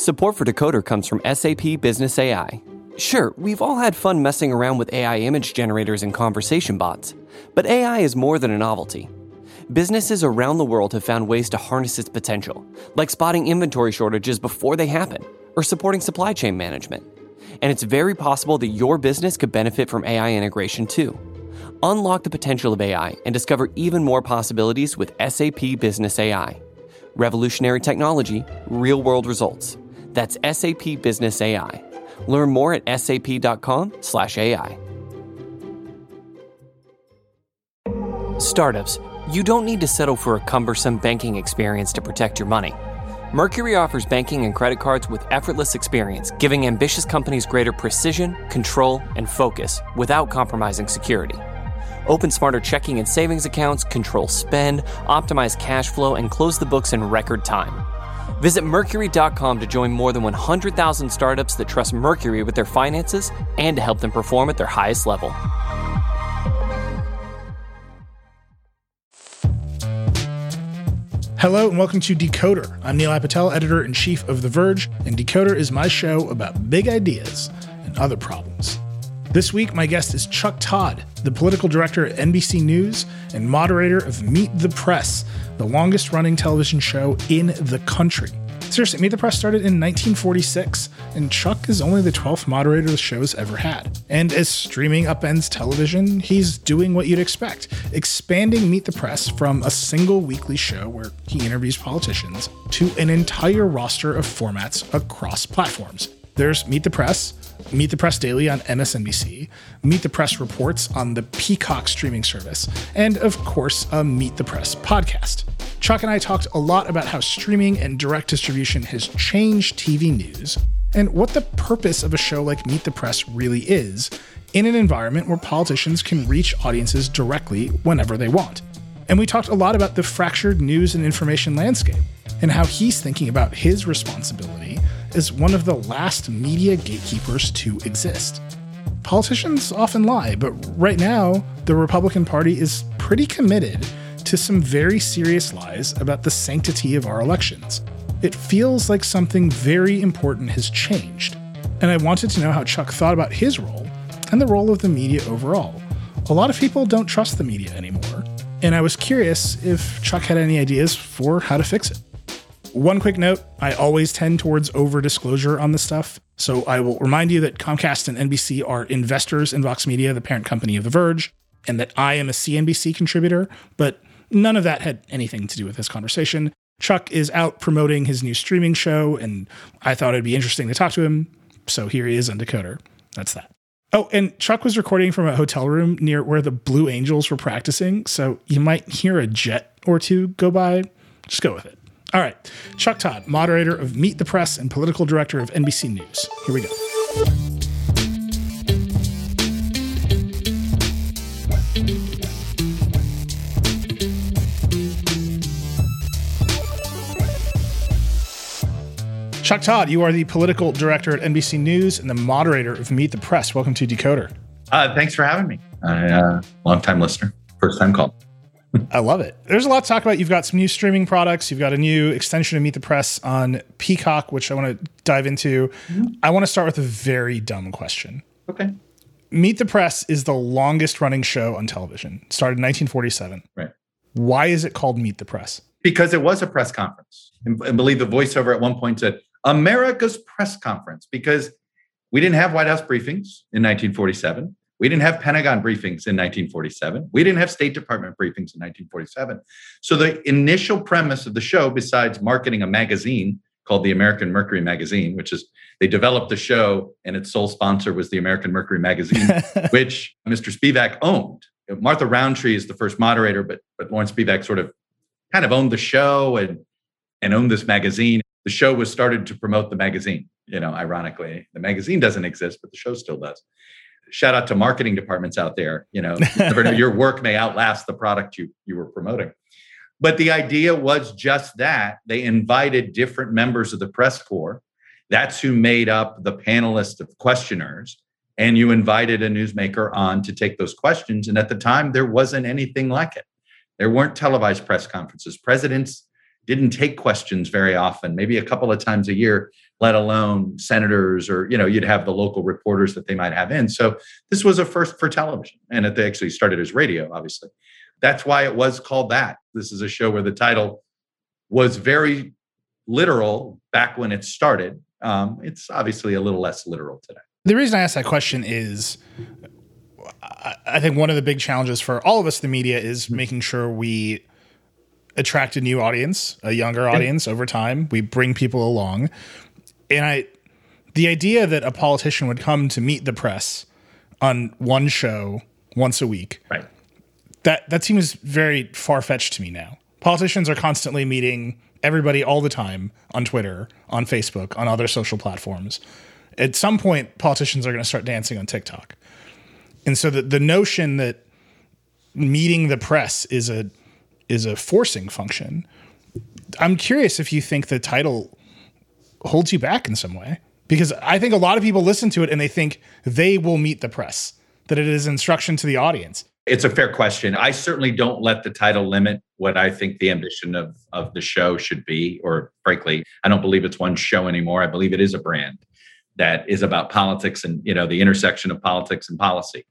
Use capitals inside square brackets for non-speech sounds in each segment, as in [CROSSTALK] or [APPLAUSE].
Support for Decoder comes from SAP Business AI. Sure, we've all had fun messing around with AI image generators and conversation bots, but AI is more than a novelty. Businesses around the world have found ways to harness its potential, like spotting inventory shortages before they happen or supporting supply chain management. And it's very possible that your business could benefit from AI integration too. Unlock the potential of AI and discover even more possibilities with SAP Business AI. Revolutionary technology, real world results. That's SAP Business AI. Learn more at sap.com/ai. Startups, you don't need to settle for a cumbersome banking experience to protect your money. Mercury offers banking and credit cards with effortless experience, giving ambitious companies greater precision, control, and focus without compromising security. Open smarter checking and savings accounts, control spend, optimize cash flow, and close the books in record time. Visit Mercury.com to join more than 100,000 startups that trust Mercury with their finances and to help them perform at their highest level. Hello and welcome to Decoder. I'm Nilay Patel, editor in chief of The Verge, and Decoder is my show about big ideas and other problems. This week, my guest is Chuck Todd, the political director at NBC News and moderator of Meet the Press, the longest running television show in the country. Seriously, Meet the Press started in 1946, and Chuck is only the 12th moderator the show's ever had. And as streaming upends television, he's doing what you'd expect expanding Meet the Press from a single weekly show where he interviews politicians to an entire roster of formats across platforms. There's Meet the Press, Meet the Press Daily on MSNBC, Meet the Press Reports on the Peacock streaming service, and of course, a Meet the Press podcast. Chuck and I talked a lot about how streaming and direct distribution has changed TV news and what the purpose of a show like Meet the Press really is in an environment where politicians can reach audiences directly whenever they want. And we talked a lot about the fractured news and information landscape and how he's thinking about his responsibility as one of the last media gatekeepers to exist. Politicians often lie, but right now, the Republican Party is pretty committed to some very serious lies about the sanctity of our elections. It feels like something very important has changed, and I wanted to know how Chuck thought about his role and the role of the media overall. A lot of people don't trust the media anymore, and I was curious if Chuck had any ideas for how to fix it. One quick note I always tend towards over disclosure on this stuff. So I will remind you that Comcast and NBC are investors in Vox Media, the parent company of The Verge, and that I am a CNBC contributor, but none of that had anything to do with this conversation. Chuck is out promoting his new streaming show, and I thought it'd be interesting to talk to him. So here he is on Decoder. That's that. Oh, and Chuck was recording from a hotel room near where the Blue Angels were practicing. So you might hear a jet or two go by. Just go with it. All right. Chuck Todd, moderator of Meet the Press and political director of NBC News. Here we go. Chuck Todd, you are the political director at NBC News and the moderator of Meet the Press. Welcome to Decoder. Uh, thanks for having me. I, uh, long time listener, first time call. I love it. There's a lot to talk about. You've got some new streaming products. You've got a new extension of Meet the Press on Peacock, which I want to dive into. Mm-hmm. I want to start with a very dumb question. Okay. Meet the Press is the longest running show on television. It started in 1947. Right. Why is it called Meet the Press? Because it was a press conference. And, and believe the voiceover at one point said, America's press conference, because we didn't have White House briefings in 1947. We didn't have Pentagon briefings in 1947. We didn't have State Department briefings in 1947. So the initial premise of the show, besides marketing a magazine called the American Mercury Magazine, which is they developed the show and its sole sponsor was the American Mercury Magazine, [LAUGHS] which Mr. Spivak owned. Martha Rountree is the first moderator, but but Lawrence Spivak sort of kind of owned the show and and owned this magazine the show was started to promote the magazine. You know, ironically, the magazine doesn't exist, but the show still does. Shout out to marketing departments out there. You know, [LAUGHS] your work may outlast the product you you were promoting. But the idea was just that they invited different members of the press corps. That's who made up the panelist of questioners. And you invited a newsmaker on to take those questions. And at the time, there wasn't anything like it. There weren't televised press conferences. Presidents didn't take questions very often, maybe a couple of times a year, let alone senators or, you know, you'd have the local reporters that they might have in. So this was a first for television. And it actually started as radio, obviously. That's why it was called that. This is a show where the title was very literal back when it started. Um, it's obviously a little less literal today. The reason I ask that question is I think one of the big challenges for all of us in the media is mm-hmm. making sure we attract a new audience, a younger audience over time. We bring people along. And I the idea that a politician would come to meet the press on one show once a week. Right. That that seems very far-fetched to me now. Politicians are constantly meeting everybody all the time on Twitter, on Facebook, on other social platforms. At some point politicians are going to start dancing on TikTok. And so the, the notion that meeting the press is a is a forcing function. I'm curious if you think the title holds you back in some way because I think a lot of people listen to it and they think they will meet the press, that it is instruction to the audience. It's a fair question. I certainly don't let the title limit what I think the ambition of, of the show should be, or frankly, I don't believe it's one show anymore. I believe it is a brand that is about politics and you know the intersection of politics and policy.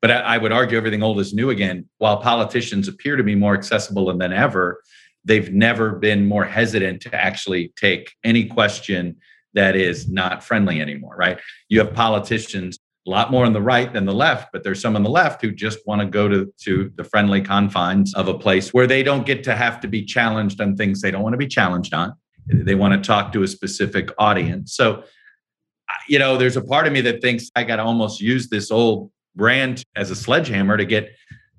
But I, I would argue everything old is new again. While politicians appear to be more accessible than ever, they've never been more hesitant to actually take any question that is not friendly anymore, right? You have politicians a lot more on the right than the left, but there's some on the left who just want to go to, to the friendly confines of a place where they don't get to have to be challenged on things they don't want to be challenged on. They want to talk to a specific audience. So you know, there's a part of me that thinks I got to almost use this old brand as a sledgehammer to get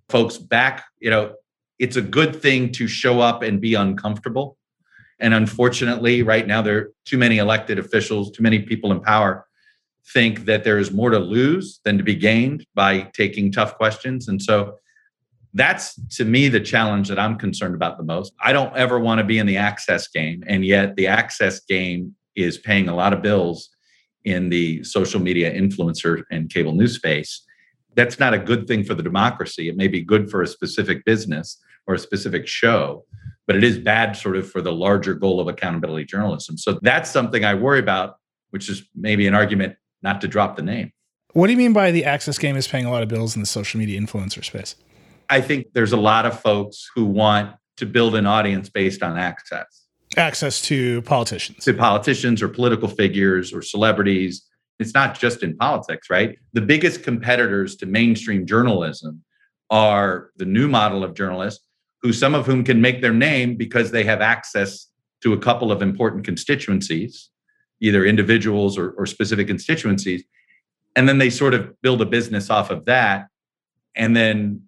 folks back. You know, it's a good thing to show up and be uncomfortable. And unfortunately, right now, there are too many elected officials, too many people in power think that there is more to lose than to be gained by taking tough questions. And so that's to me the challenge that I'm concerned about the most. I don't ever want to be in the access game. And yet the access game is paying a lot of bills in the social media influencer and cable news space. That's not a good thing for the democracy. It may be good for a specific business or a specific show, but it is bad sort of for the larger goal of accountability journalism. So that's something I worry about, which is maybe an argument not to drop the name. What do you mean by the access game is paying a lot of bills in the social media influencer space? I think there's a lot of folks who want to build an audience based on access access to politicians to politicians or political figures or celebrities it's not just in politics right the biggest competitors to mainstream journalism are the new model of journalists who some of whom can make their name because they have access to a couple of important constituencies either individuals or, or specific constituencies. And then they sort of build a business off of that. And then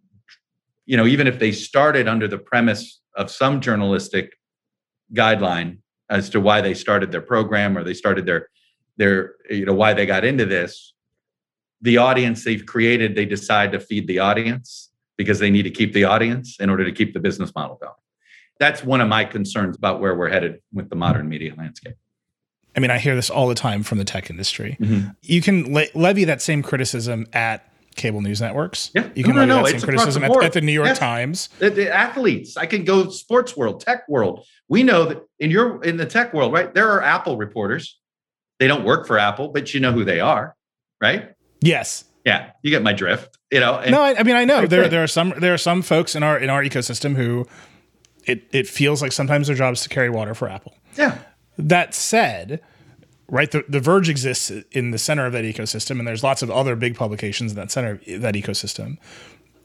you know even if they started under the premise of some journalistic guideline as to why they started their program or they started their their you know why they got into this the audience they've created they decide to feed the audience because they need to keep the audience in order to keep the business model going that's one of my concerns about where we're headed with the modern media landscape i mean i hear this all the time from the tech industry mm-hmm. you can le- levy that same criticism at cable news networks. Yeah, you can no, no, no. It's criticism at, at, the New York yes. Times. The, the, athletes. I can go sports world, tech world. We know that in your in the tech world, right? There are Apple reporters. They don't work for Apple, but you know who they are, right? Yes. Yeah, you get my drift. You know. no, I, I, mean I know there there are some there are some folks in our in our ecosystem who it it feels like sometimes their job is to carry water for Apple. Yeah. That said, right? The, the Verge exists in the center of that ecosystem, and there's lots of other big publications in that center of that ecosystem.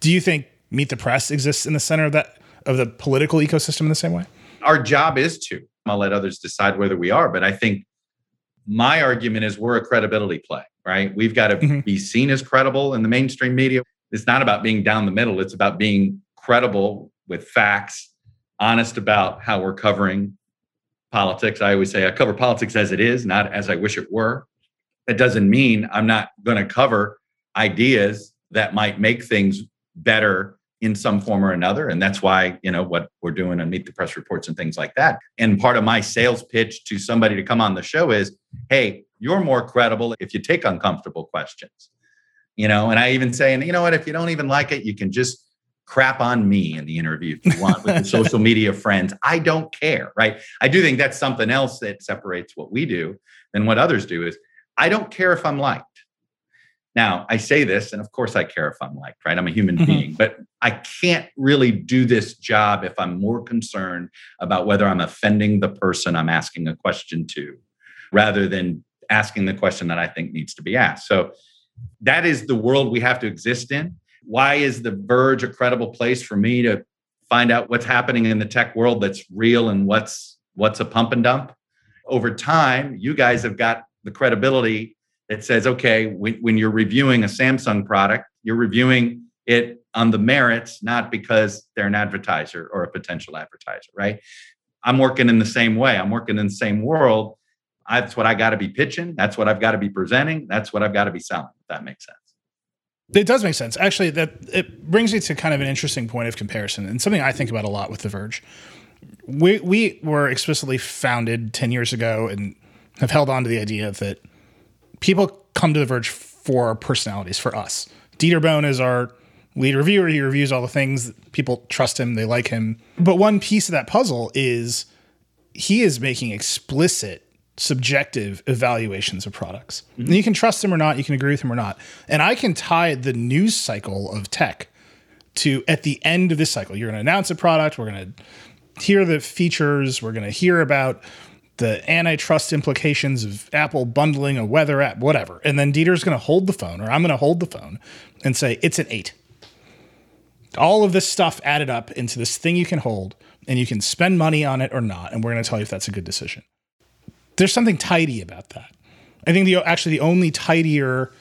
Do you think Meet the Press exists in the center of that of the political ecosystem in the same way? Our job is to. I'll let others decide whether we are, but I think my argument is we're a credibility play, right? We've got to mm-hmm. be seen as credible in the mainstream media. It's not about being down the middle, it's about being credible with facts, honest about how we're covering politics. I always say I cover politics as it is, not as I wish it were. That doesn't mean I'm not going to cover ideas that might make things better in some form or another. And that's why, you know, what we're doing on Meet the Press reports and things like that. And part of my sales pitch to somebody to come on the show is, hey, you're more credible if you take uncomfortable questions. You know, and I even say, and you know what, if you don't even like it, you can just crap on me in the interview if you want with the [LAUGHS] social media friends. I don't care, right? I do think that's something else that separates what we do than what others do is I don't care if I'm liked. Now, I say this, and of course I care if I'm liked, right? I'm a human mm-hmm. being, but I can't really do this job if I'm more concerned about whether I'm offending the person I'm asking a question to rather than asking the question that I think needs to be asked. So that is the world we have to exist in. Why is the verge a credible place for me to find out what's happening in the tech world that's real and what's what's a pump and dump? Over time you guys have got the credibility that says okay when, when you're reviewing a samsung product you're reviewing it on the merits not because they're an advertiser or a potential advertiser right? I'm working in the same way. I'm working in the same world that's what i got to be pitching that's what i've got to be presenting that's what i've got to be selling if that makes sense it does make sense. Actually, that it brings me to kind of an interesting point of comparison and something I think about a lot with The Verge. We we were explicitly founded 10 years ago and have held on to the idea that people come to The Verge for our personalities, for us. Dieter Bohn is our lead reviewer. He reviews all the things. People trust him, they like him. But one piece of that puzzle is he is making explicit subjective evaluations of products. Mm-hmm. You can trust them or not, you can agree with them or not. And I can tie the news cycle of tech to at the end of this cycle, you're going to announce a product, we're going to hear the features, we're going to hear about the antitrust implications of Apple bundling a weather app, whatever. And then Dieter's going to hold the phone, or I'm going to hold the phone and say, it's an eight. All of this stuff added up into this thing you can hold, and you can spend money on it or not. And we're going to tell you if that's a good decision there's something tidy about that. I think the actually the only tidier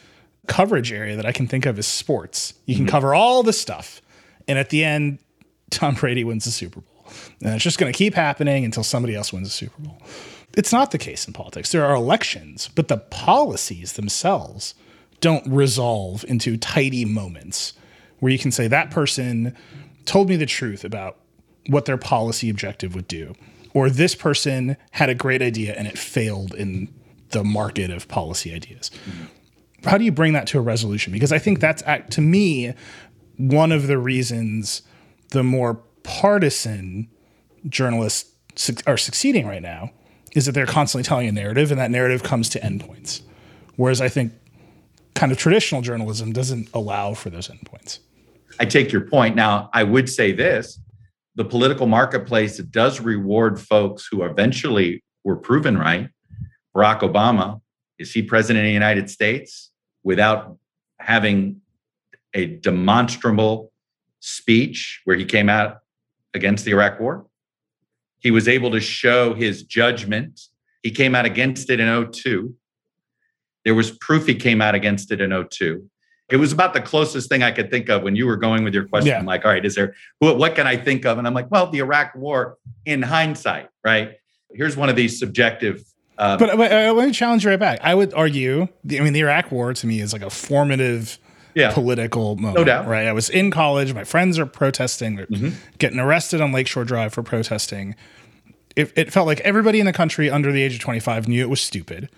coverage area that I can think of is sports. You can mm-hmm. cover all the stuff, and at the end, Tom Brady wins the Super Bowl, and it's just going to keep happening until somebody else wins the Super Bowl. It's not the case in politics. There are elections, but the policies themselves don't resolve into tidy moments where you can say that person told me the truth about what their policy objective would do or this person had a great idea and it failed in the market of policy ideas. Mm-hmm. How do you bring that to a resolution? Because I think that's to me one of the reasons the more partisan journalists are succeeding right now is that they're constantly telling a narrative and that narrative comes to endpoints. Whereas I think kind of traditional journalism doesn't allow for those endpoints. I take your point. Now, I would say this the political marketplace does reward folks who eventually were proven right. Barack Obama, is he president of the United States without having a demonstrable speech where he came out against the Iraq war? He was able to show his judgment. He came out against it in 02. There was proof he came out against it in 02 it was about the closest thing I could think of when you were going with your question. Yeah. Like, all right, is there what, what can I think of? And I'm like, well, the Iraq War in hindsight, right? Here's one of these subjective. Uh, but, but uh, let me challenge you right back. I would argue, I mean, the Iraq War to me is like a formative yeah. political moment. No doubt. Right. I was in college. My friends are protesting, mm-hmm. getting arrested on Lakeshore Drive for protesting. It, it felt like everybody in the country under the age of 25 knew it was stupid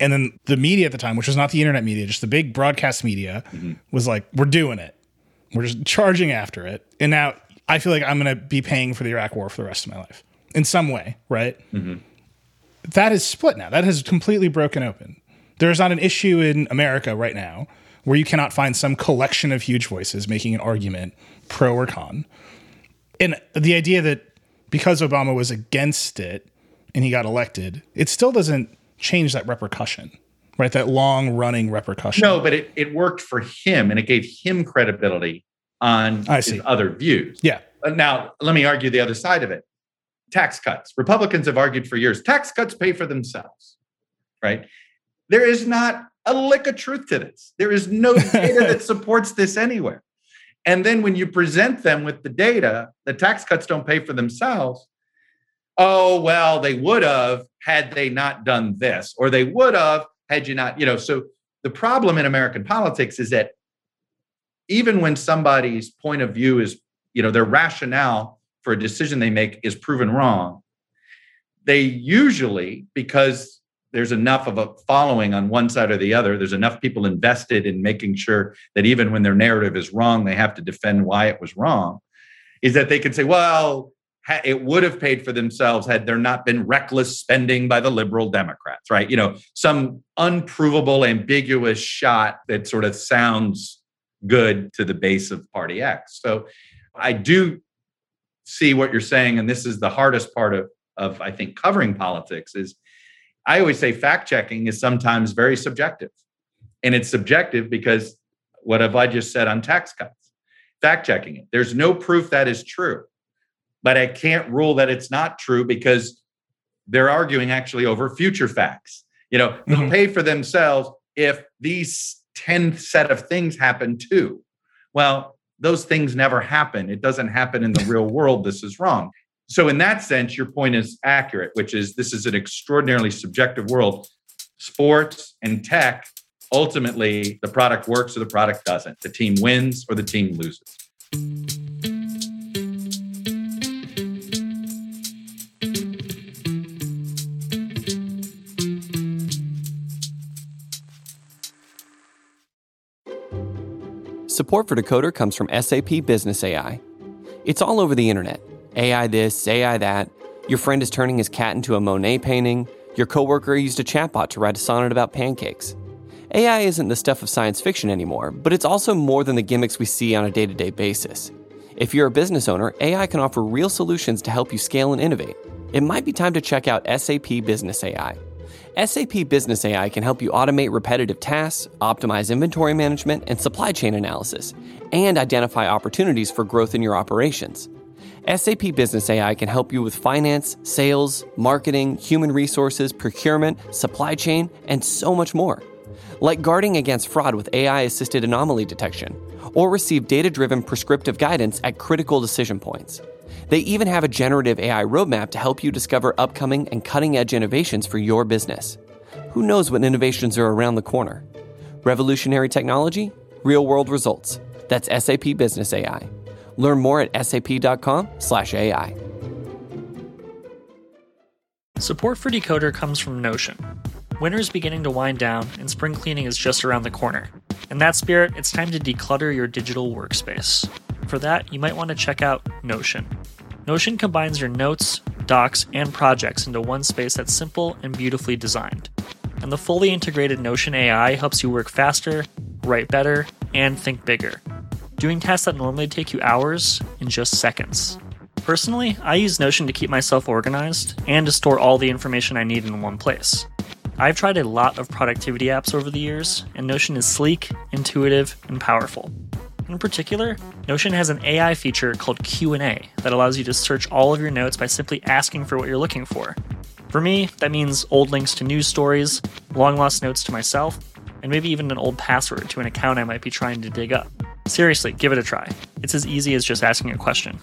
and then the media at the time, which was not the internet media, just the big broadcast media, mm-hmm. was like, "We're doing it. We're just charging after it." And now I feel like I'm going to be paying for the Iraq War for the rest of my life in some way, right? Mm-hmm. That is split now. That has completely broken open. There's not an issue in America right now where you cannot find some collection of huge voices making an argument pro or con. And the idea that because Obama was against it and he got elected, it still doesn't change that repercussion, right? That long running repercussion. No, but it, it worked for him and it gave him credibility on I see. other views. Yeah. Uh, now, let me argue the other side of it. Tax cuts. Republicans have argued for years tax cuts pay for themselves, right? There is not a lick of truth to this. There is no [LAUGHS] data that supports this anywhere. And then when you present them with the data, the tax cuts don't pay for themselves oh, well, they would have had they not done this, or they would have had you not, you know. So the problem in American politics is that even when somebody's point of view is, you know, their rationale for a decision they make is proven wrong, they usually, because there's enough of a following on one side or the other. There's enough people invested in making sure that even when their narrative is wrong, they have to defend why it was wrong. Is that they can say, well, it would have paid for themselves had there not been reckless spending by the liberal Democrats, right? You know, some unprovable, ambiguous shot that sort of sounds good to the base of Party X. So I do see what you're saying, and this is the hardest part of, of I think covering politics is I always say fact checking is sometimes very subjective. And it's subjective because what have I just said on tax cuts? Fact checking it. There's no proof that is true but I can't rule that it's not true because they're arguing actually over future facts. You know, they'll mm-hmm. pay for themselves if these 10 set of things happen too. Well, those things never happen. It doesn't happen in the real [LAUGHS] world. This is wrong. So, in that sense, your point is accurate, which is this is an extraordinarily subjective world. Sports and tech, ultimately, the product works or the product doesn't. The team wins or the team loses. Support for Decoder comes from SAP Business AI. It's all over the internet. AI this, AI that. Your friend is turning his cat into a Monet painting. Your coworker used a chatbot to write a sonnet about pancakes. AI isn't the stuff of science fiction anymore, but it's also more than the gimmicks we see on a day to day basis. If you're a business owner, AI can offer real solutions to help you scale and innovate. It might be time to check out SAP Business AI. SAP Business AI can help you automate repetitive tasks, optimize inventory management and supply chain analysis, and identify opportunities for growth in your operations. SAP Business AI can help you with finance, sales, marketing, human resources, procurement, supply chain, and so much more. Like guarding against fraud with AI assisted anomaly detection, or receive data driven prescriptive guidance at critical decision points. They even have a generative AI roadmap to help you discover upcoming and cutting edge innovations for your business. Who knows what innovations are around the corner? Revolutionary technology, real world results. That's SAP Business AI. Learn more at sap.com/ai. Support for Decoder comes from Notion. Winter is beginning to wind down, and spring cleaning is just around the corner. In that spirit, it's time to declutter your digital workspace. For that, you might want to check out Notion. Notion combines your notes, docs, and projects into one space that's simple and beautifully designed. And the fully integrated Notion AI helps you work faster, write better, and think bigger, doing tasks that normally take you hours in just seconds. Personally, I use Notion to keep myself organized and to store all the information I need in one place. I've tried a lot of productivity apps over the years, and Notion is sleek, intuitive, and powerful. In particular, Notion has an AI feature called Q&A that allows you to search all of your notes by simply asking for what you're looking for. For me, that means old links to news stories, long lost notes to myself, and maybe even an old password to an account I might be trying to dig up. Seriously, give it a try. It's as easy as just asking a question.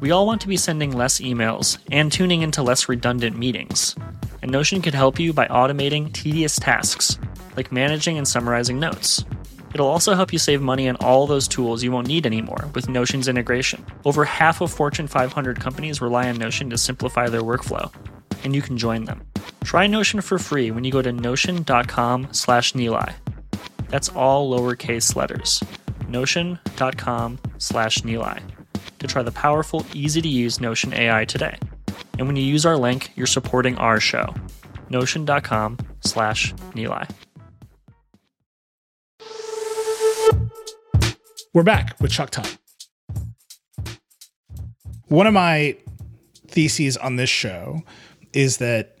We all want to be sending less emails and tuning into less redundant meetings. And Notion could help you by automating tedious tasks, like managing and summarizing notes. It'll also help you save money on all those tools you won't need anymore with Notion's integration. Over half of Fortune 500 companies rely on Notion to simplify their workflow, and you can join them. Try Notion for free when you go to notion.com/nilay. That's all lowercase letters. notion.com/nilay to try the powerful, easy-to-use Notion AI today. And when you use our link, you're supporting our show. notion.com/nilay. We're back with Chuck Todd. One of my theses on this show is that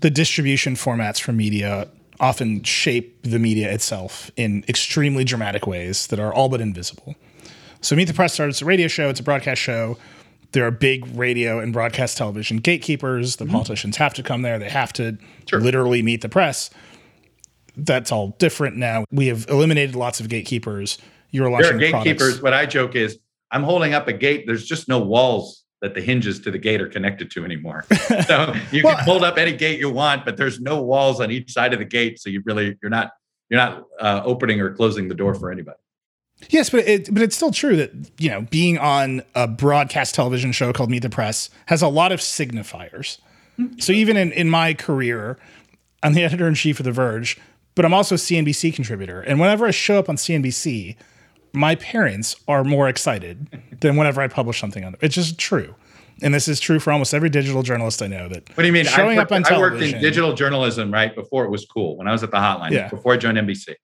the distribution formats for media often shape the media itself in extremely dramatic ways that are all but invisible. So, Meet the Press started as a radio show, it's a broadcast show. There are big radio and broadcast television gatekeepers. The mm-hmm. politicians have to come there, they have to sure. literally meet the press. That's all different now. We have eliminated lots of gatekeepers you're launching there are gatekeepers. Products. What I joke is, I'm holding up a gate. There's just no walls that the hinges to the gate are connected to anymore. [LAUGHS] So you well, can hold up any gate you want, but there's no walls on each side of the gate. So you really you're not you're not uh, opening or closing the door for anybody. Yes, but it, but it's still true that you know being on a broadcast television show called Meet the Press has a lot of signifiers. Mm-hmm. So even in in my career, I'm the editor in chief of The Verge, but I'm also a CNBC contributor. And whenever I show up on CNBC, my parents are more excited than whenever I publish something on it. It's just true. And this is true for almost every digital journalist I know. That what do you mean? Showing I worked, up on television. I worked in digital journalism right before it was cool. When I was at the Hotline, Yeah. before I joined NBC,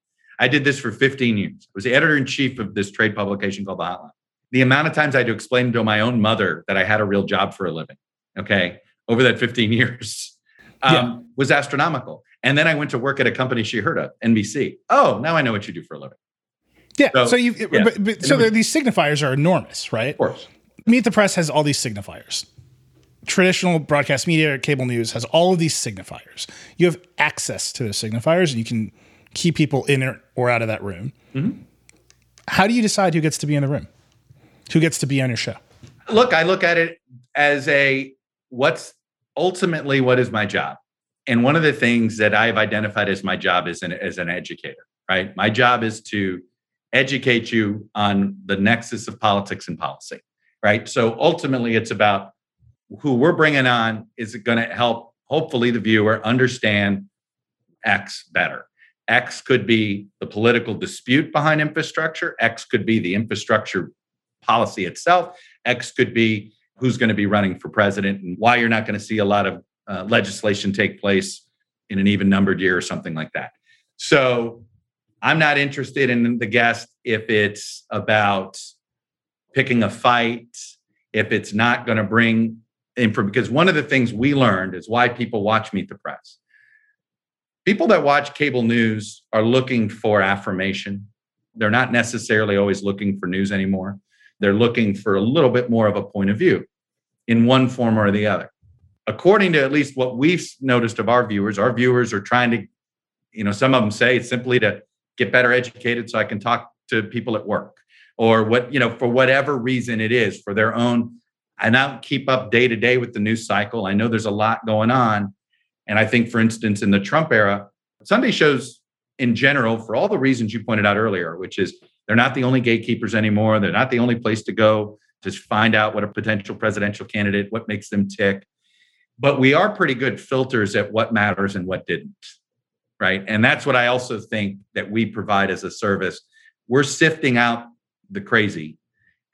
I did this for 15 years. I was the editor in chief of this trade publication called the Hotline. The amount of times I had to explain to my own mother that I had a real job for a living, okay, over that 15 years, um, Yeah. was astronomical. And then I went to work at a company she heard of, NBC. Oh, now I know what you do for a living. Yeah. So, So, you, yeah. but, but, so And it was- these signifiers are enormous, right? Of course. Meet the Press has all these signifiers. Traditional broadcast media, cable news has all of these signifiers. You have access to those signifiers, and you can keep people in or- or out of that room. Mm-hmm. How do you decide who gets to be in the room? Who gets to be on your show? look, I look at it as a what's ultimately what is my job. And one of the things that I've identified as my job is an, as an educator, right? My job is to educate you on the nexus of politics and policy, right? So ultimately, it's about who we're bringing on is it going to help, hopefully, the viewer understand X better. X could be the political dispute behind infrastructure, X could be the infrastructure policy itself. X could be who's going to be running for president and why you're not going to see a lot of uh, legislation take place in an even numbered year or something like that. So I'm not interested in the guest if it's about picking a fight, if it's not going to bring info, because one of the things we learned is why people watch Meet the Press. People that watch cable news are looking for affirmation. They're not necessarily always looking for news anymore they're looking for a little bit more of a point of view in one form or the other. According to at least what we've noticed of our viewers, our viewers are trying to, you know, some of them say it's simply to get better educated so I can talk to people at work or what, you know, for whatever reason it is for their own. And I now keep up day to day with the news cycle. I know there's a lot going on. And I think, for instance, in the Trump era, Sunday shows in general, for all the reasons you pointed out earlier, which is they're not the only gatekeepers anymore. They're not the only place to go to find out what a potential presidential candidate, what makes them tick. But we are pretty good filters at what matters and what didn't. Right. And that's what I also think that we provide as a service. We're sifting out the crazy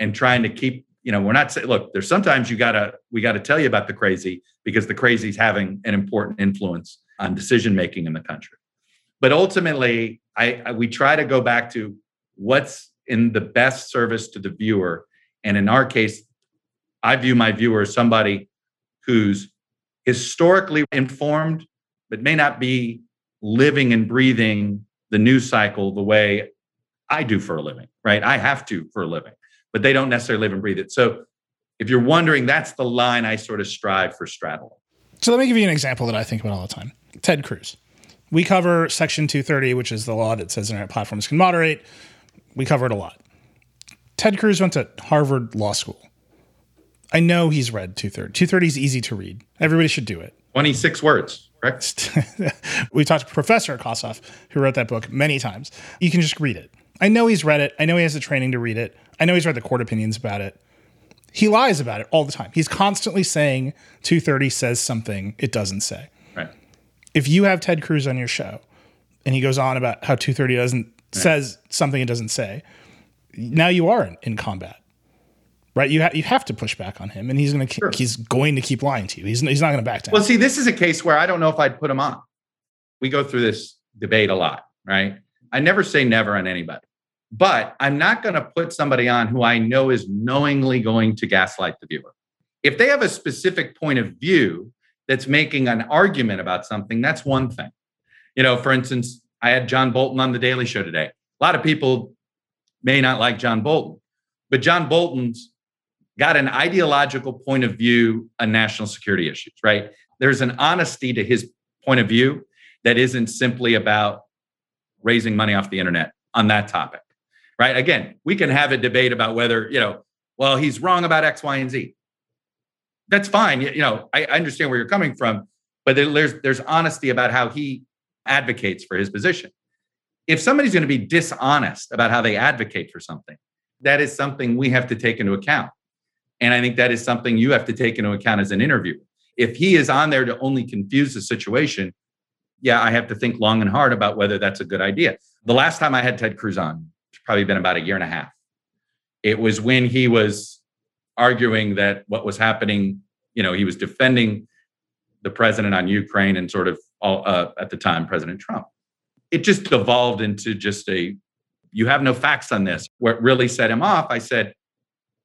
and trying to keep, you know, we're not saying, look, there's sometimes you gotta, we gotta tell you about the crazy because the crazy is having an important influence on decision making in the country. But ultimately, I, I we try to go back to what's in the best service to the viewer. And in our case, I view my viewer as somebody who's historically informed, but may not be living and breathing the news cycle the way I do for a living, right? I have to for a living, but they don't necessarily live and breathe it. So if you're wondering, that's the line I sort of strive for straddling. So let me give you an example that I think about all the time. Ted Cruz. We cover Section 230, which is the law that says internet platforms can moderate. We cover it a lot. Ted Cruz went to Harvard Law School. I know he's read 230. 230 is easy to read. Everybody should do it. 26 words, correct? [LAUGHS] we talked to Professor Kosseff, who wrote that book many times. You can just read it. I know he's read it. I know he has the training to read it. I know he's read the court opinions about it. He lies about it all the time. He's constantly saying 230 says something it doesn't say. Right. If you have Ted Cruz on your show and he goes on about how 230 doesn't says something it doesn't say, now you are in, in combat. Right? You, ha- you have to push back on him and he's going to Sure. he's going to keep lying to you. He's, he's not going to back down. Well, see, this is a case where I don't know if I'd put him on. We go through this debate a lot, right? I never say never on anybody, but I'm not going to put somebody on who I know is knowingly going to gaslight the viewer. If they have a specific point of view that's making an argument about something, that's one thing. You know, for instance, I had John Bolton on the Daily Show today. A lot of people may not like John Bolton, but John Bolton's got an ideological point of view on national security issues, right? There's an honesty to his point of view that isn't simply about raising money off the internet on that topic, right? Again, we can have a debate about whether, you know, well, he's wrong about X, Y, and Z. That's fine. You know, I I understand where you're coming from, but there- there's there's honesty about how he advocates for his position. If somebody's going to be dishonest about how they advocate for something, that is something we have to take into account. And I think that is something you have to take into account as an interviewer. If he is on there to only confuse the situation, yeah, I have to think long and hard about whether that's a good idea. The last time I had Ted Cruz on, it's probably been about a year and a half. It was when he was arguing that what was happening, you know, he was defending the president on Ukraine and sort of all, uh, at the time President Trump. It just evolved into just a you have no facts on this. What really set him off, I said,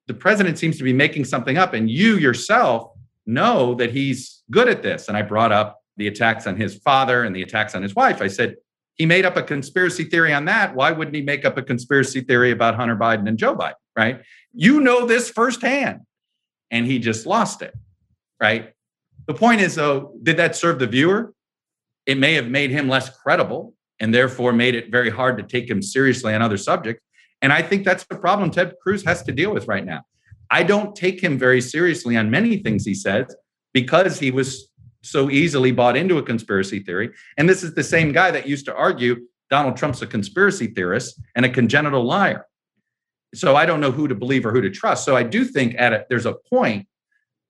the president seems to be making something up, and you yourself know that he's good at this. And I brought up the attacks on his father and the attacks on his wife. I said, he made up a conspiracy theory on that. Why wouldn't he make up a conspiracy theory about Hunter Biden and Joe Biden? Right? You know this firsthand. And he just lost it. Right? The point is, though, did that serve the viewer? It may have made him less credible and therefore made it very hard to take him seriously on other subjects. And I think that's the problem Ted Cruz has to deal with right now. I don't take him very seriously on many things he says because he was so easily bought into a conspiracy theory. And this is the same guy that used to argue Donald Trump's a conspiracy theorist and a congenital liar. So I don't know who to believe or who to trust. So I do think at a, there's a point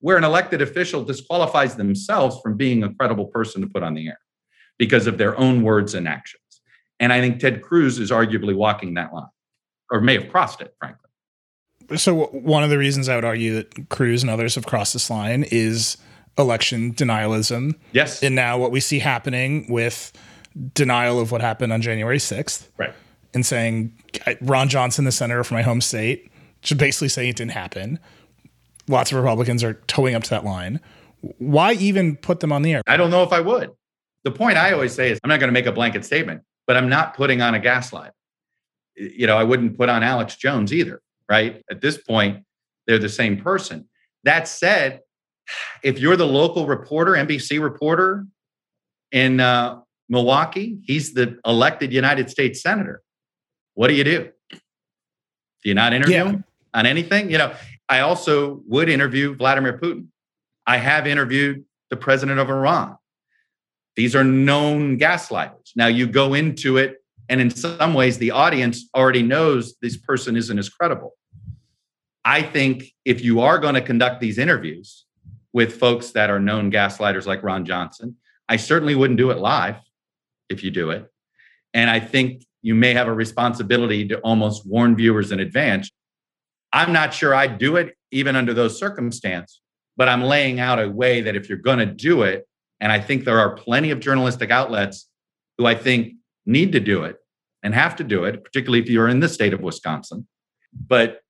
where an elected official disqualifies themselves from being a credible person to put on the air because of their own words and actions. And I think Ted Cruz is arguably walking that line or may have crossed it, frankly. So, one of the reasons I would argue that Cruz and others have crossed this line is election denialism. Yes. And now what we see happening with denial of what happened on January 6th. Right. And saying Ron Johnson, the senator from my home state, should basically say it didn't happen. Lots of Republicans are toeing up to that line. Why even put them on the air? I don't know if I would. The point I always say is I'm not going to make a blanket statement, but I'm not putting on a gaslight. You know, I wouldn't put on Alex Jones either, right? At this point, they're the same person. That said, if you're the local reporter, NBC reporter in uh, Milwaukee, he's the elected United States senator. What do you do? Do you not interview yeah. him on anything? You know, I also would interview Vladimir Putin. I have interviewed the president of Iran. These are known gaslighters. Now you go into it, and in some ways, the audience already knows this person isn't as credible. I think if you are going to conduct these interviews with folks that are known gaslighters like Ron Johnson, I certainly wouldn't do it live if you do it. And I think you may have a responsibility to almost warn viewers in advance. I'm not sure I'd do it even under those circumstances, but I'm laying out a way that if you're going to do it, and I think there are plenty of journalistic outlets who I think need to do it and have to do it, particularly if you're in the state of Wisconsin. But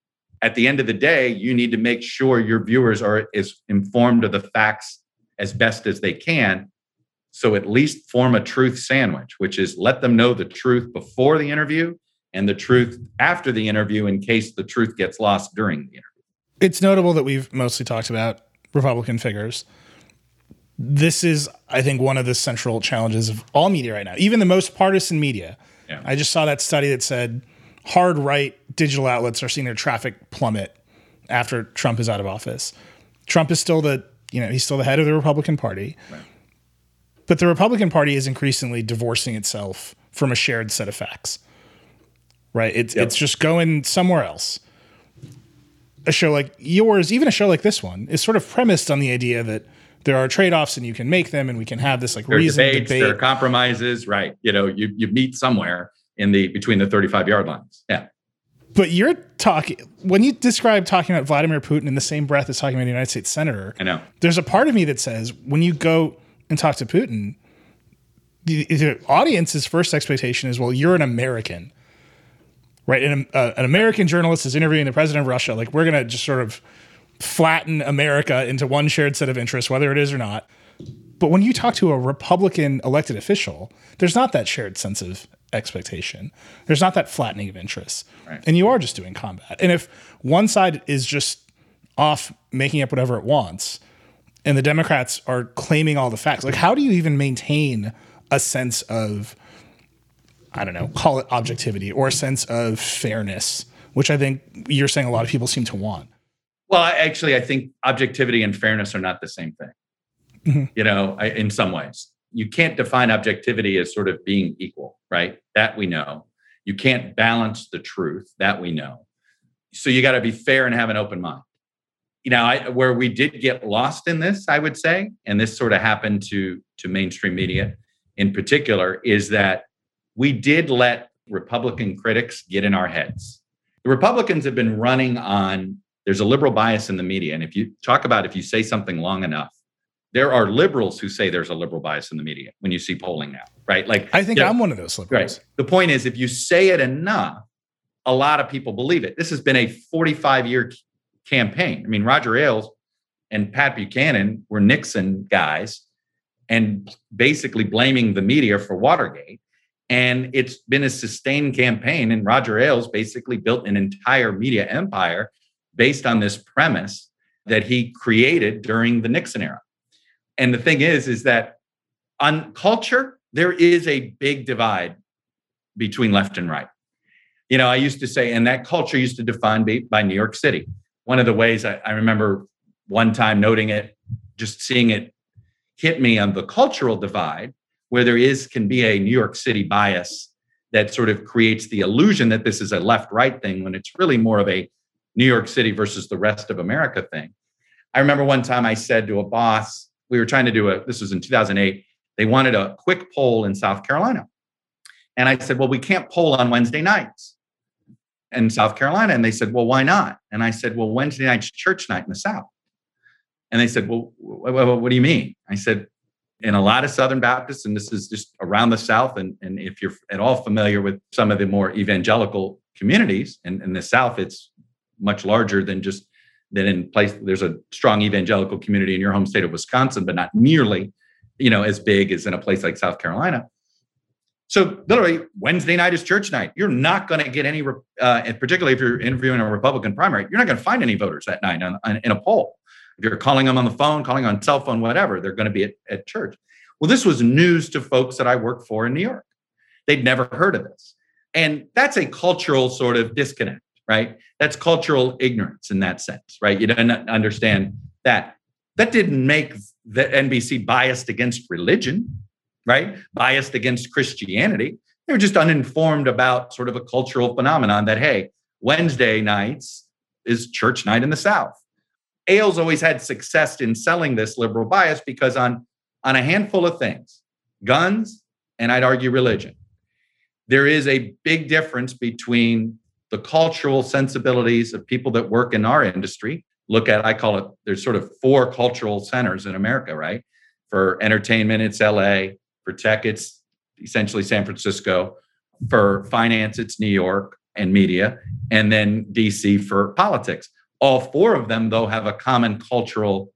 at the end of the day, you need to make sure your viewers are as informed of the facts as best as they can. So at least form a truth sandwich, which is let them know the truth before the interview and the truth after the interview in case the truth gets lost during the interview. It's notable that we've mostly talked about Republican figures this is, I think, one of the central challenges of all media right now, even the most partisan media. Yeah. I just saw that study that said hard right digital outlets are seeing their traffic plummet after Trump is out of office. Trump is still the, you know, he's still the head of the Republican Party. Right. But the Republican Party is increasingly divorcing itself from a shared set of facts. Right? It's yep. it's just going somewhere else. A show like yours, even a show like this one, is sort of premised on the idea that there are trade-offs and you can make them and we can have this like there reason debates, debate. There are compromises, right? You know, you you meet somewhere in the between the 35 yard lines. Yeah. But you're talking when you describe talking about Vladimir Putin in the same breath as talking about the United States senator. I know. There's a part of me that says when you go and talk to Putin, the, the audience's first expectation is, well, you're an American, right? An, uh, an American journalist is interviewing the president of Russia. Like we're gonna just sort of flatten America into one shared set of interests, whether it is or not. But when you talk to a Republican elected official, there's not that shared sense of expectation. There's not that flattening of interests. Right. And you are just doing combat. And if one side is just off making up whatever it wants, and the Democrats are claiming all the facts, like how do you even maintain a sense of, I don't know, call it objectivity or a sense of fairness, which I think you're saying a lot of people seem to want? Well, actually, I think objectivity and fairness are not the same thing. Mm-hmm. You know, I, in some ways, you can't define objectivity as sort of being equal, right? That we know. You can't balance the truth. That we know. So you got to be fair and have an open mind. You know, I, where we did get lost in this, I would say, and this sort of happened to to mainstream media, in particular is that we did let Republican critics get in our heads. The Republicans have been running on there's a liberal bias in the media. And if you talk about if you say something long enough, there are liberals who say there's a liberal bias in the media when you see polling now, right? Like I think I'm one of those liberals. Right. The point is, if you say it enough, a lot of people believe it. This has been a 45 year campaign. I mean, Roger Ailes and Pat Buchanan were Nixon guys and basically blaming the media for Watergate. And it's been a sustained campaign. And Roger Ailes basically built an entire media empire based on this premise that he created during the Nixon era. And the thing is, is that on culture, there is a big divide between left and right. You know, I used to say, and that culture used to define by, by New York City. One of the ways I, I remember one time noting it, just seeing it hit me on the cultural divide, where there is can be a New York City bias that sort of creates the illusion that this is a left right thing when it's really more of a New York City versus the rest of America thing. I remember one time I said to a boss, we were trying to do a, this was in 2008, they wanted a quick poll in South Carolina. And I said, well, we can't poll on Wednesday nights in South Carolina. And they said, well, why not? And I said, well, Wednesday night's church night in the South. And they said, well, what do you mean? I said, in a lot of Southern Baptists, and this is just around the South, and, and if you're at all familiar with some of the more evangelical communities, and in the South, it's much larger than just than in place. There's a strong evangelical community in your home state of Wisconsin, but not nearly, you know, as big as in a place like South Carolina. So literally, Wednesday night is church night. You're not going to get any, uh, and particularly if you're interviewing a Republican primary, you're not going to find any voters that night on, on, in a poll. If you're calling them on the phone, calling on cell phone, whatever, they're going to be at, at church. Well, this was news to folks that I work for in New York. They'd never heard of this. And that's a cultural sort of disconnect, right? That's cultural ignorance in that sense, right? You don't understand that. That didn't make the NBC biased against religion, right? Biased against Christianity. They were just uninformed about sort of a cultural phenomenon that, hey, Wednesday nights is church night in the South. Ailes always had success in selling this liberal bias because on, on a handful of things, guns, and I'd argue religion, there is a big difference between the cultural sensibilities of people that work in our industry. Look at, I call it, there's sort of four cultural centers in America, right? For entertainment, it's LA. For tech, it's essentially San Francisco. For finance, it's New York and media. And then DC for politics. All four of them, though, have a common cultural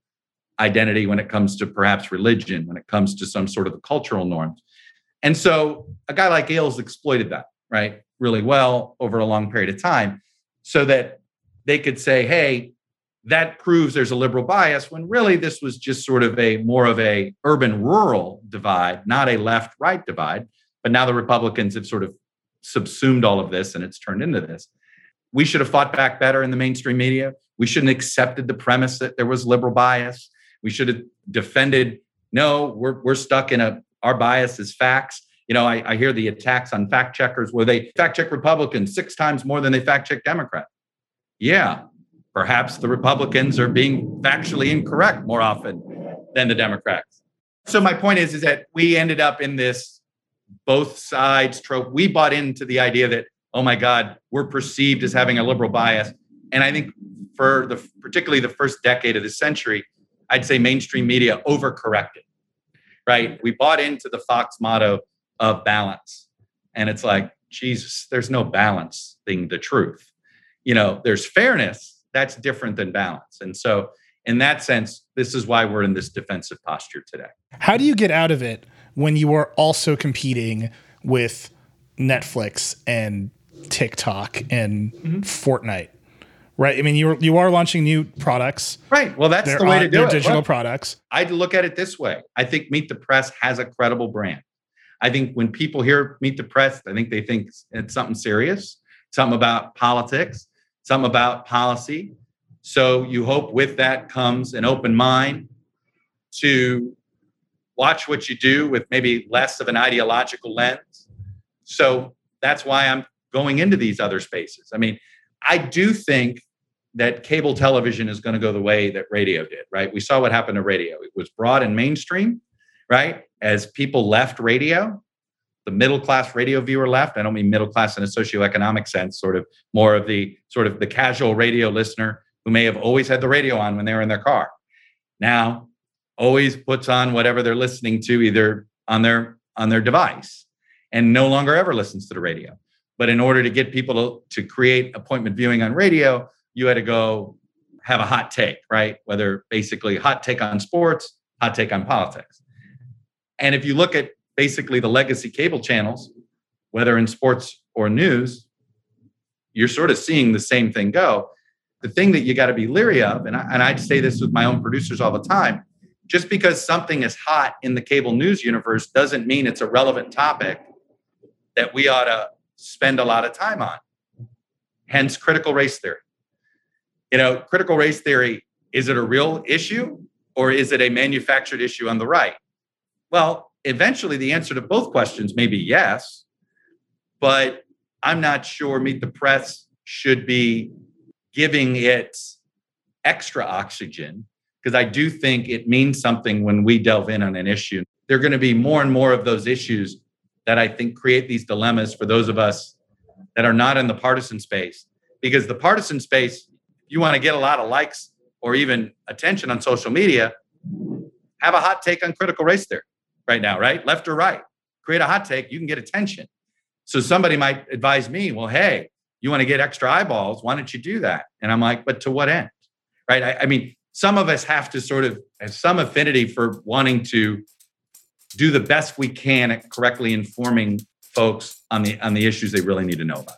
identity when it comes to perhaps religion, when it comes to some sort of cultural norms. And so a guy like Ailes exploited that, right, really well over a long period of time so that they could say, hey, that proves there's a liberal bias when really this was just sort of a more of a urban rural divide not a left right divide but now the republicans have sort of subsumed all of this and it's turned into this we should have fought back better in the mainstream media. We shouldn't have accepted the premise that there was liberal bias. We should have defended, no, we're, we're stuck in a, our bias is facts. You know, I, I hear the attacks on fact checkers where they fact check Republicans six times more than they fact check Democrats. Yeah, perhaps the Republicans are being factually incorrect more often than the Democrats. So my point is, is that we ended up in this both sides trope. We bought into the idea that oh my God, we're perceived as having a liberal bias. And I think for the particularly the first decade of the century, I'd say mainstream media overcorrected. Right? We bought into the Fox motto of balance. And it's like, Jesus, there's no balance being the truth. You know, there's fairness, that's different than balance. And so in that sense, this is why we're in this defensive posture today. How do you get out of it when you are also competing with Netflix and TikTok and mm-hmm. Fortnite. Right. I mean, you you are launching new products. Right. Well, that's they're the way on, to do it. Digital well, products. I'd look at it this way. I think Meet the Press has a credible brand. I think when people hear Meet the Press, I think they think it's something serious, something about politics, something about policy. So you hope with that comes an open mind to watch what you do with maybe less of an ideological lens. So that's why I'm going into these other spaces. I mean, I do think that cable television is going to go the way that radio did, right? We saw what happened to radio. It was broad and mainstream, right? As people left radio, the middle class radio viewer left. I don't mean middle class in a socioeconomic sense, sort of more of the sort of the casual radio listener who may have always had the radio on when they were in their car. Now, always puts on whatever they're listening to either on their on their device and no longer ever listens to the radio. But in order to get people to, to create appointment viewing on radio, you had to go have a hot take, right? Whether basically hot take on sports, hot take on politics. And if you look at basically the legacy cable channels, whether in sports or news, you're sort of seeing the same thing go. The thing that you got to be leery of, and I, and I say this with my own producers all the time, just because something is hot in the cable news universe doesn't mean it's a relevant topic that we ought to spend a lot of time on. Hence, critical race theory. You know, critical race theory is it a real issue or is it a manufactured issue on the right? Well, eventually the answer to both questions may be yes, but I'm not sure Meet the Press should be giving it extra oxygen because I do think it means something when we delve in on an issue. There are going to be more and more of those issues that I think create these dilemmas for those of us that are not in the partisan space. Because the partisan space, you want to get a lot of likes or even attention on social media, have a hot take on critical race theory right now, right? Left or right. Create a hot take, you can get attention. So somebody might advise me, well, hey, you want to get extra eyeballs? Why don't you do that? And I'm like, but to what end? Right. I, I mean, some of us have to sort of have some affinity for wanting to do the best we can at correctly informing folks on the on the issues they really need to know about.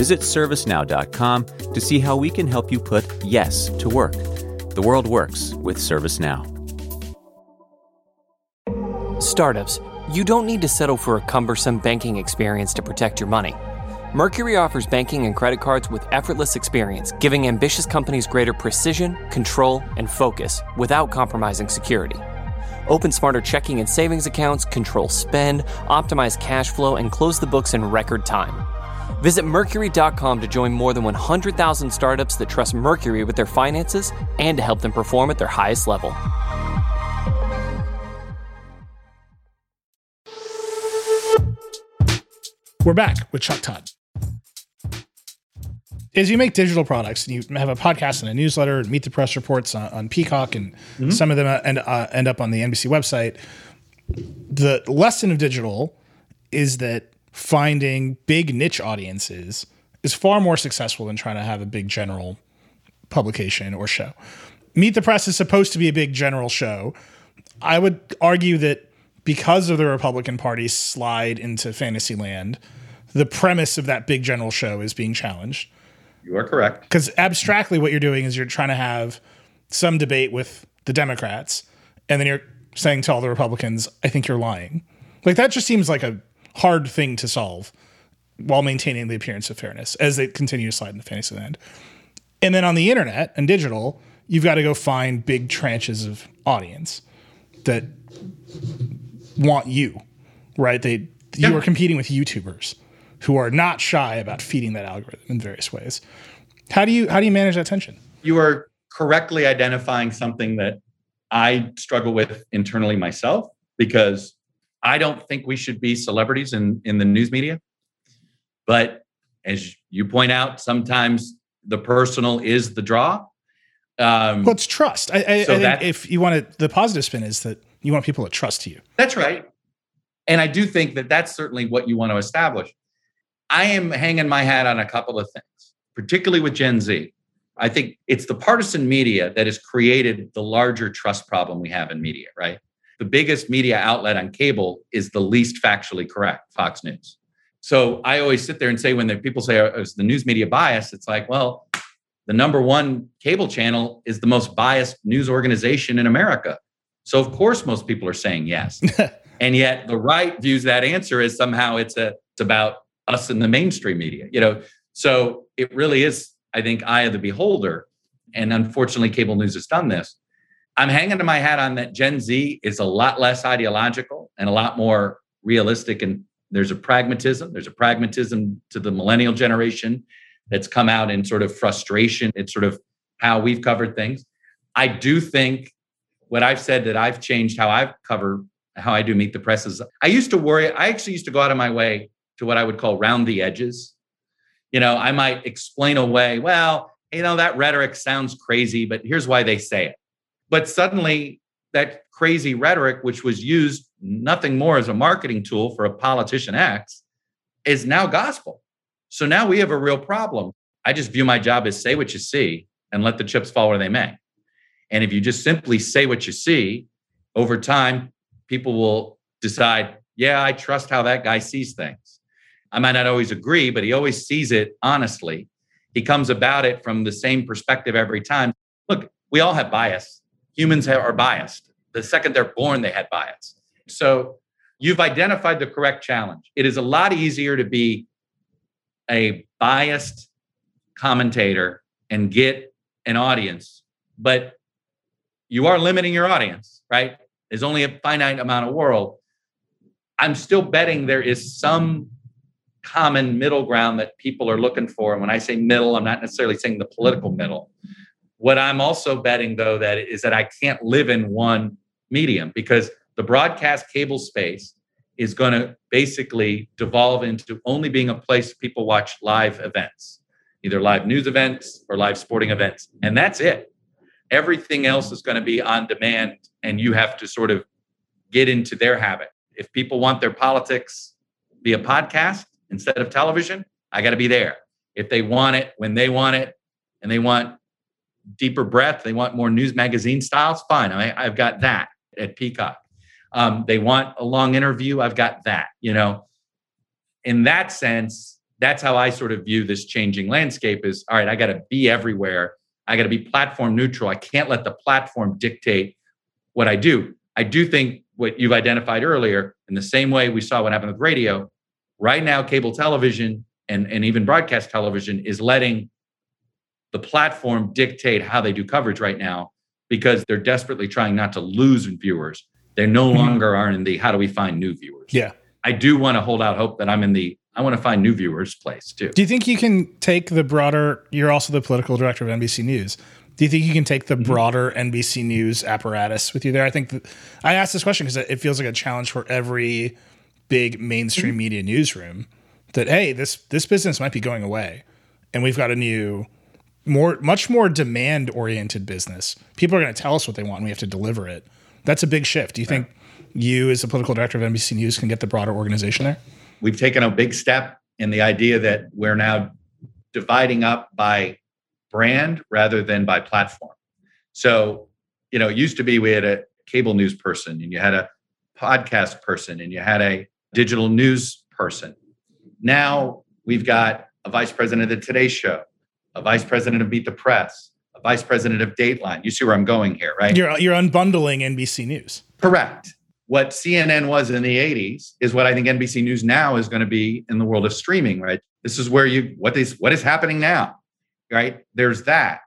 Visit servicenow.com to see how we can help you put yes to work. The world works with ServiceNow. Startups, you don't need to settle for a cumbersome banking experience to protect your money. Mercury offers banking and credit cards with effortless experience, giving ambitious companies greater precision, control, and focus without compromising security. Open smarter checking and savings accounts, control spend, optimize cash flow, and close the books in record time. Visit Mercury.com to join more than 100,000 startups that trust Mercury with their finances and to help them perform at their highest level. We're back with Chuck Todd. As you make digital products and you have a podcast and a newsletter and meet the press reports on, on Peacock and mm-hmm. some of them end, uh, end up on the NBC website, the lesson of digital is that finding big niche audiences is far more successful than trying to have a big general publication or show. Meet the Press is supposed to be a big general show. I would argue that because of the Republican Party's slide into fantasy land, the premise of that big general show is being challenged. You are correct. Because abstractly, what you're doing is you're trying to have some debate with the Democrats, and then you're saying to all the Republicans, I think you're lying. Like that just seems like a hard thing to solve while maintaining the appearance of fairness as they continue to slide in into fantasy land. And then on the internet and digital, you've got to go find big tranches of audience that want you, right? They you are competing with YouTubers who are not shy about feeding that algorithm in various ways. How do you how do you manage that tension? You are correctly identifying something that I struggle with internally myself because I don't think we should be celebrities in, in the news media. But as you point out, sometimes the personal is the draw. Um, well, it's trust. I, I, so I think if you want to, the positive spin is that you want people to trust you. That's right. And I do think that that's certainly what you want to establish. I am hanging my hat on a couple of things, particularly with Gen Z. I think it's the partisan media that has created the larger trust problem we have in media, right? The biggest media outlet on cable is the least factually correct, Fox News. So I always sit there and say when the people say oh, is the news media biased, it's like, well, the number one cable channel is the most biased news organization in America. So of course most people are saying yes. [LAUGHS] and yet the right views that answer as somehow it's a it's about us in the mainstream media. You know, so it really is, I think, eye of the beholder. And unfortunately, cable news has done this. I'm hanging to my hat on that Gen Z is a lot less ideological and a lot more realistic. And there's a pragmatism. There's a pragmatism to the millennial generation that's come out in sort of frustration. It's sort of how we've covered things. I do think what I've said that I've changed how I've covered how I do meet the presses. I used to worry. I actually used to go out of my way to what I would call round the edges. You know, I might explain away, well, you know, that rhetoric sounds crazy, but here's why they say it. But suddenly, that crazy rhetoric, which was used nothing more as a marketing tool for a politician X, is now gospel. So now we have a real problem. I just view my job as say what you see and let the chips fall where they may. And if you just simply say what you see, over time, people will decide, yeah, I trust how that guy sees things. I might not always agree, but he always sees it honestly. He comes about it from the same perspective every time. Look, we all have bias. Humans are biased. The second they're born, they had bias. So you've identified the correct challenge. It is a lot easier to be a biased commentator and get an audience, but you are limiting your audience, right? There's only a finite amount of world. I'm still betting there is some common middle ground that people are looking for. And when I say middle, I'm not necessarily saying the political middle. What I'm also betting, though, that is that I can't live in one medium because the broadcast cable space is going to basically devolve into only being a place people watch live events, either live news events or live sporting events. And that's it. Everything else is going to be on demand, and you have to sort of get into their habit. If people want their politics via podcast, instead of television, I got to be there. If they want it when they want it and they want deeper breadth, they want more news magazine styles, fine. I, I've got that at Peacock. Um, they want a long interview, I've got that. You know, in that sense, that's how I sort of view this changing landscape is all right, I got to be everywhere. I got to be platform neutral. I can't let the platform dictate what I do. I do think what you've identified earlier, in the same way we saw what happened with radio, Right now, cable television and, and even broadcast television is letting the platform dictate how they do coverage right now because they're desperately trying not to lose viewers. They no mm-hmm. longer are in the how do we find new viewers. Yeah. I do want to hold out hope that I'm in the I want to find new viewers place too. Do you think you can take the broader you're also the political director of NBC News. Do you think you can take the mm-hmm. broader NBC News apparatus with you there? I think I asked this question because it feels like a challenge for every big mainstream mm-hmm. media newsroom that hey, this this business might be going away, and we've got a new, more much more demand oriented business. People are going to tell us what they want, and we have to deliver it. That's a big shift. Do you think you, as the political director of NBC News, can get the broader organization there? We've taken a big step in the idea that we're now dividing up by brand rather than by platform. So, you know, it used to be we had a cable news person and you had a podcast person and you had a digital news person. Now we've got a vice president of the Today Show, a vice president of Meet the Press, a vice president of Dateline. You see where I'm going here, right? You're, you're unbundling NBC News. Correct. What CNN was in the 80s is what I think NBC News now is going to be in the world of streaming, right? This is where you what is what is happening now, right? There's that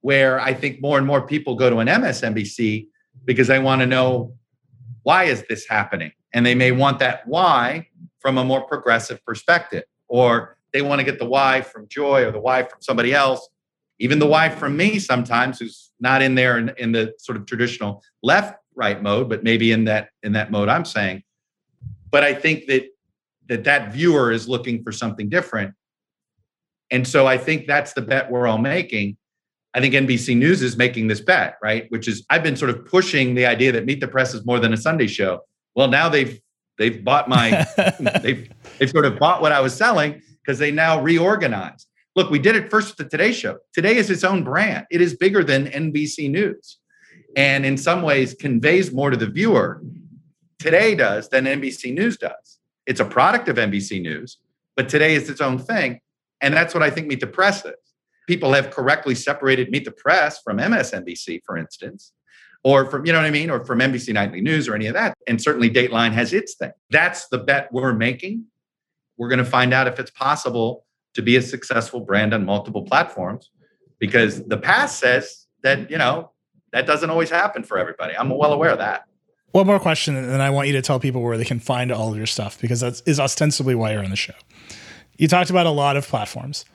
where I think more and more people go to an MSNBC because they want to know why is this happening? And they may want that why from a more progressive perspective, or they want to get the why from Joy or the why from somebody else, even the why from me sometimes, who's not in there in, in the sort of traditional left right mode, but maybe in that in that mode I'm saying. But I think that that that viewer is looking for something different. And so I think that's the bet we're all making. I think NBC News is making this bet, right? Which is I've been sort of pushing the idea that Meet the Press is more than a Sunday show. Well, now they've they've bought my [LAUGHS] they've they've sort of bought what I was selling because they now reorganized. Look, we did it first with the Today Show. Today is its own brand. It is bigger than NBC News, and in some ways conveys more to the viewer. Today does than NBC News does. It's a product of NBC News, but today is its own thing. And that's what I think Meet the Press is. People have correctly separated Meet the Press from MSNBC, for instance, or from, you know what I mean, or from NBC Nightly News or any of that. And certainly Dateline has its thing. That's the bet we're making. We're going to find out if it's possible to be a successful brand on multiple platforms because the past says that, you know, that doesn't always happen for everybody. I'm well aware of that. One more question, and then I want you to tell people where they can find all of your stuff because that is ostensibly why you're on the show. You talked about a lot of platforms.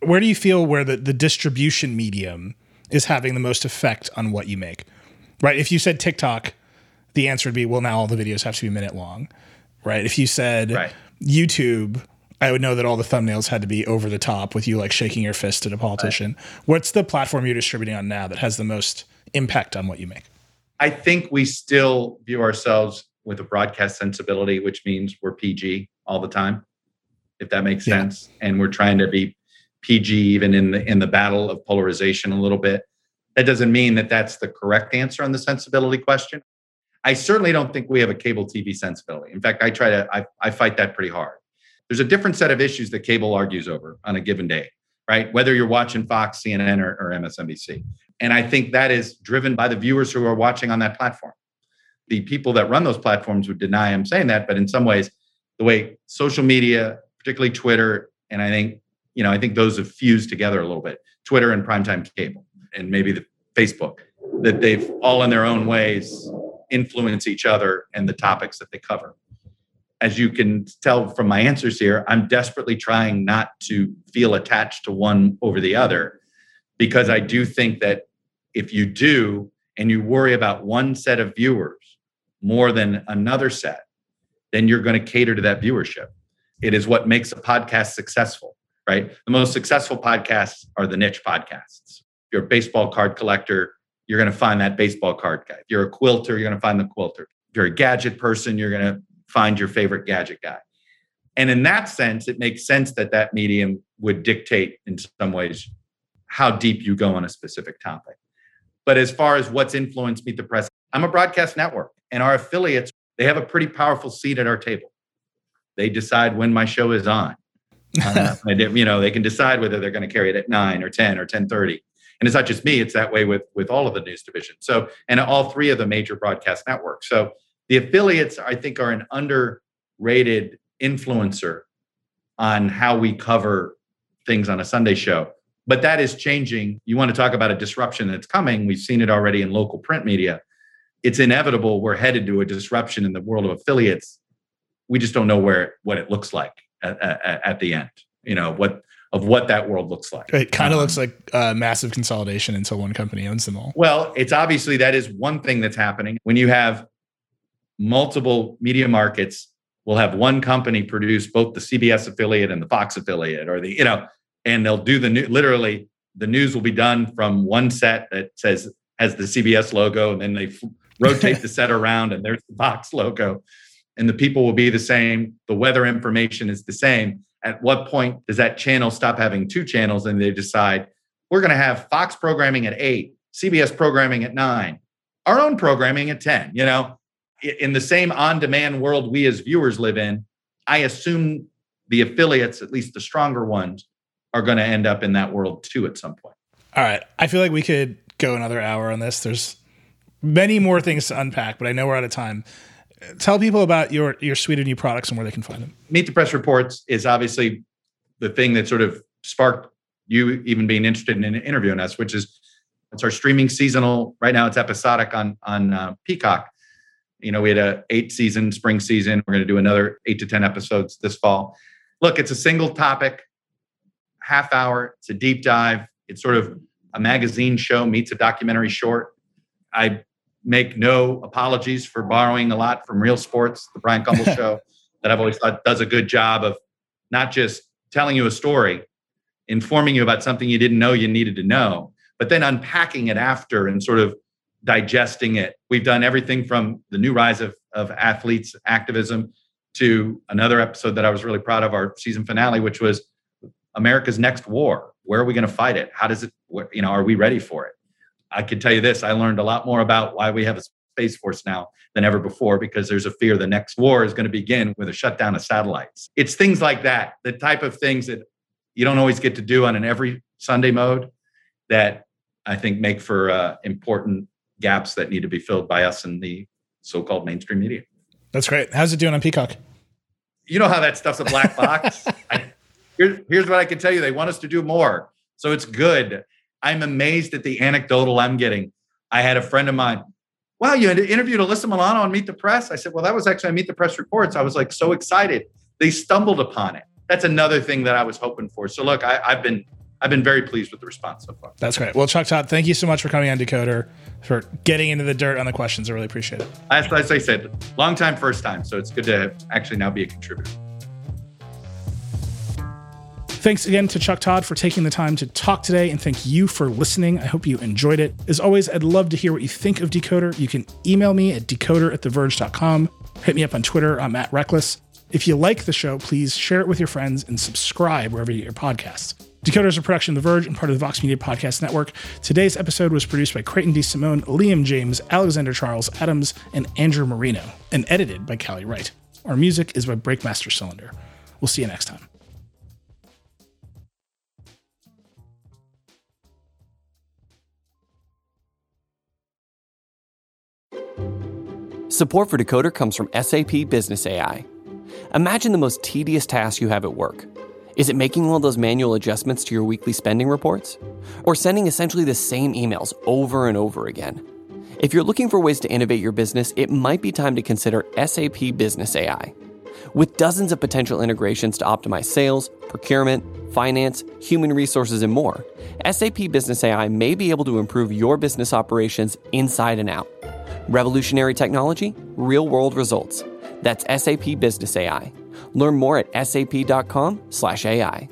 Where do you feel where the, the distribution medium is having the most effect on what you make? Right? If you said TikTok, the answer would be, well, now all the videos have to be a minute long. Right? If you said Right. YouTube, I would know that all the thumbnails had to be over the top with you like shaking your fist at a politician. What's the platform you're distributing on now that has the most impact on what you make? I think we still view ourselves with a broadcast sensibility, which means we're PG all the time, if that makes Yeah. sense. And we're trying to be PG even in the in the battle of polarization a little bit. That doesn't mean that that's the correct answer on the sensibility question. I certainly don't think we have a cable TV sensibility. In fact, I try to I, I fight that pretty hard. There's a different set of issues that cable argues over on a given day, right? Whether you're watching Fox, CNN, or, or MSNBC. And I think that is driven by the viewers who are watching on that platform. The people that run those platforms would deny I'm saying that, but in some ways, the way social media, particularly Twitter, and I think, you know, I think those have fused together a little bit. Twitter and primetime cable, and maybe the Facebook, that they've all in their own ways influence each other and the topics that they cover. As you can tell from my answers here, I'm desperately trying not to feel attached to one over the other because I do think that if you do and you worry about one set of viewers more than another set, then you're going to cater to that viewership. It is what makes a podcast successful, right? The most successful podcasts are the niche podcasts. If you're a baseball card collector, you're going to find that baseball card guy. If you're a quilter, you're going to find the quilter. If you're a gadget person, you're going to find your favorite gadget guy. And in that sense, it makes sense that that medium would dictate in some ways how deep you go on a specific topic. But as far as what's influenced Meet the Press, I'm a broadcast network, and our affiliates they have a pretty powerful seat at our table. They decide when my show is on. [LAUGHS] Uh, you know, they can decide whether they're going to carry it at nine or ten or ten thirty. And it's not just me; it's that way with with all of the news divisions. So, and all three of the major broadcast networks. So, the affiliates, I think, are an underrated influencer on how we cover things on a Sunday show. But that is changing. You want to talk about a disruption that's coming. We've seen it already in local print media. It's inevitable. We're headed to a disruption in the world of affiliates. We just don't know where what it looks like at, at, at the end. You know what of what that world looks like. It kind of Um, looks like uh, massive consolidation until one company owns them all. Well, it's obviously that is one thing that's happening. When you have multiple media markets, we'll have one company produce both the CBS affiliate and the Fox affiliate, or the, you know, and they'll do the new, literally, the news will be done from one set that says, has the CBS logo, and then they f- rotate the set around and there's the Fox logo. And the people will be the same. The weather information is the same. At what point does that channel stop having two channels and they decide, we're going to have Fox programming at eight, CBS programming at nine, our own programming at 10. You know, in the same on demand world we as viewers live in, I assume the affiliates, at least the stronger ones, are going to end up in that world too at some point. All right. I feel like we could go another hour on this. There's many more things to unpack, but I know we're out of time. Tell people about your your suite of new products and where they can find them. Meet the Press Reports is obviously the thing that sort of sparked you even being interested in interviewing us, which is it's our streaming seasonal. Right now, it's episodic on on uh, Peacock. You know, we had a eight season spring season. We're going to do another eight to ten episodes this fall. Look, it's a single topic, half hour. It's a deep dive. It's sort of a magazine show meets a documentary short. I make no apologies for borrowing a lot from Real Sports, the Bryant Gumbel [LAUGHS] show, that I've always thought does a good job of not just telling you a story, informing you about something you didn't know you needed to know, but then unpacking it after and sort of digesting it. We've done everything from the new rise of, of athletes activism to another episode that I was really proud of, our season finale, which was America's next war. Where are we going to fight it? How does it, you know, are we ready for it? I can tell you this I learned a lot more about why we have a Space Force now than ever before because there's a fear the next war is going to begin with a shutdown of satellites. It's things like that, the type of things that you don't always get to do on an every Sunday mode that I think make for uh, important gaps that need to be filled by us in the so-called mainstream media. That's great. How's it doing on Peacock? You know how that stuff's a black box. [LAUGHS] I, here, here's what I can tell you: they want us to do more, so it's good. I'm amazed at the anecdotal I'm getting. I had a friend of mine. Wow, you interviewed Alyssa Milano on Meet the Press. I said, well, that was actually on Meet the Press reports. I was like so excited. They stumbled upon it. That's another thing that I was hoping for. So look, I, I've been I've been very pleased with the response so far. That's great. Well, Chuck Todd, thank you so much for coming on Decoder, for getting into the dirt on the questions. I really appreciate it. As, as I said, long time, first time. So it's good to actually now be a contributor. Thanks again to Chuck Todd for taking the time to talk today, and thank you for listening. I hope you enjoyed it. As always, I'd love to hear what you think of Decoder. You can email me at decoder at theverge.com. Hit me up on Twitter. I'm at Reckless. If you like the show, please share it with your friends and subscribe wherever you get your podcasts. Decoder is a production of The Verge and part of the Vox Media Podcast Network. Today's episode was produced by Creighton DeSimone, Liam James, Alexander Charles Adams, and Andrew Marino, and edited by Callie Wright. Our music is by Breakmaster Cylinder. We'll see you next time. Support for Decoder comes from SAP Business AI. Imagine the most tedious task you have at work. Is it making all those manual adjustments to your weekly spending reports? Or sending essentially the same emails over and over again? If you're looking for ways to innovate your business, it might be time to consider SAP Business AI. With dozens of potential integrations to optimize sales, procurement, finance, human resources, and more, SAP Business AI may be able to improve your business operations inside and out. Revolutionary technology, real world results. That's SAP Business AI. Learn more at sap.com/ai.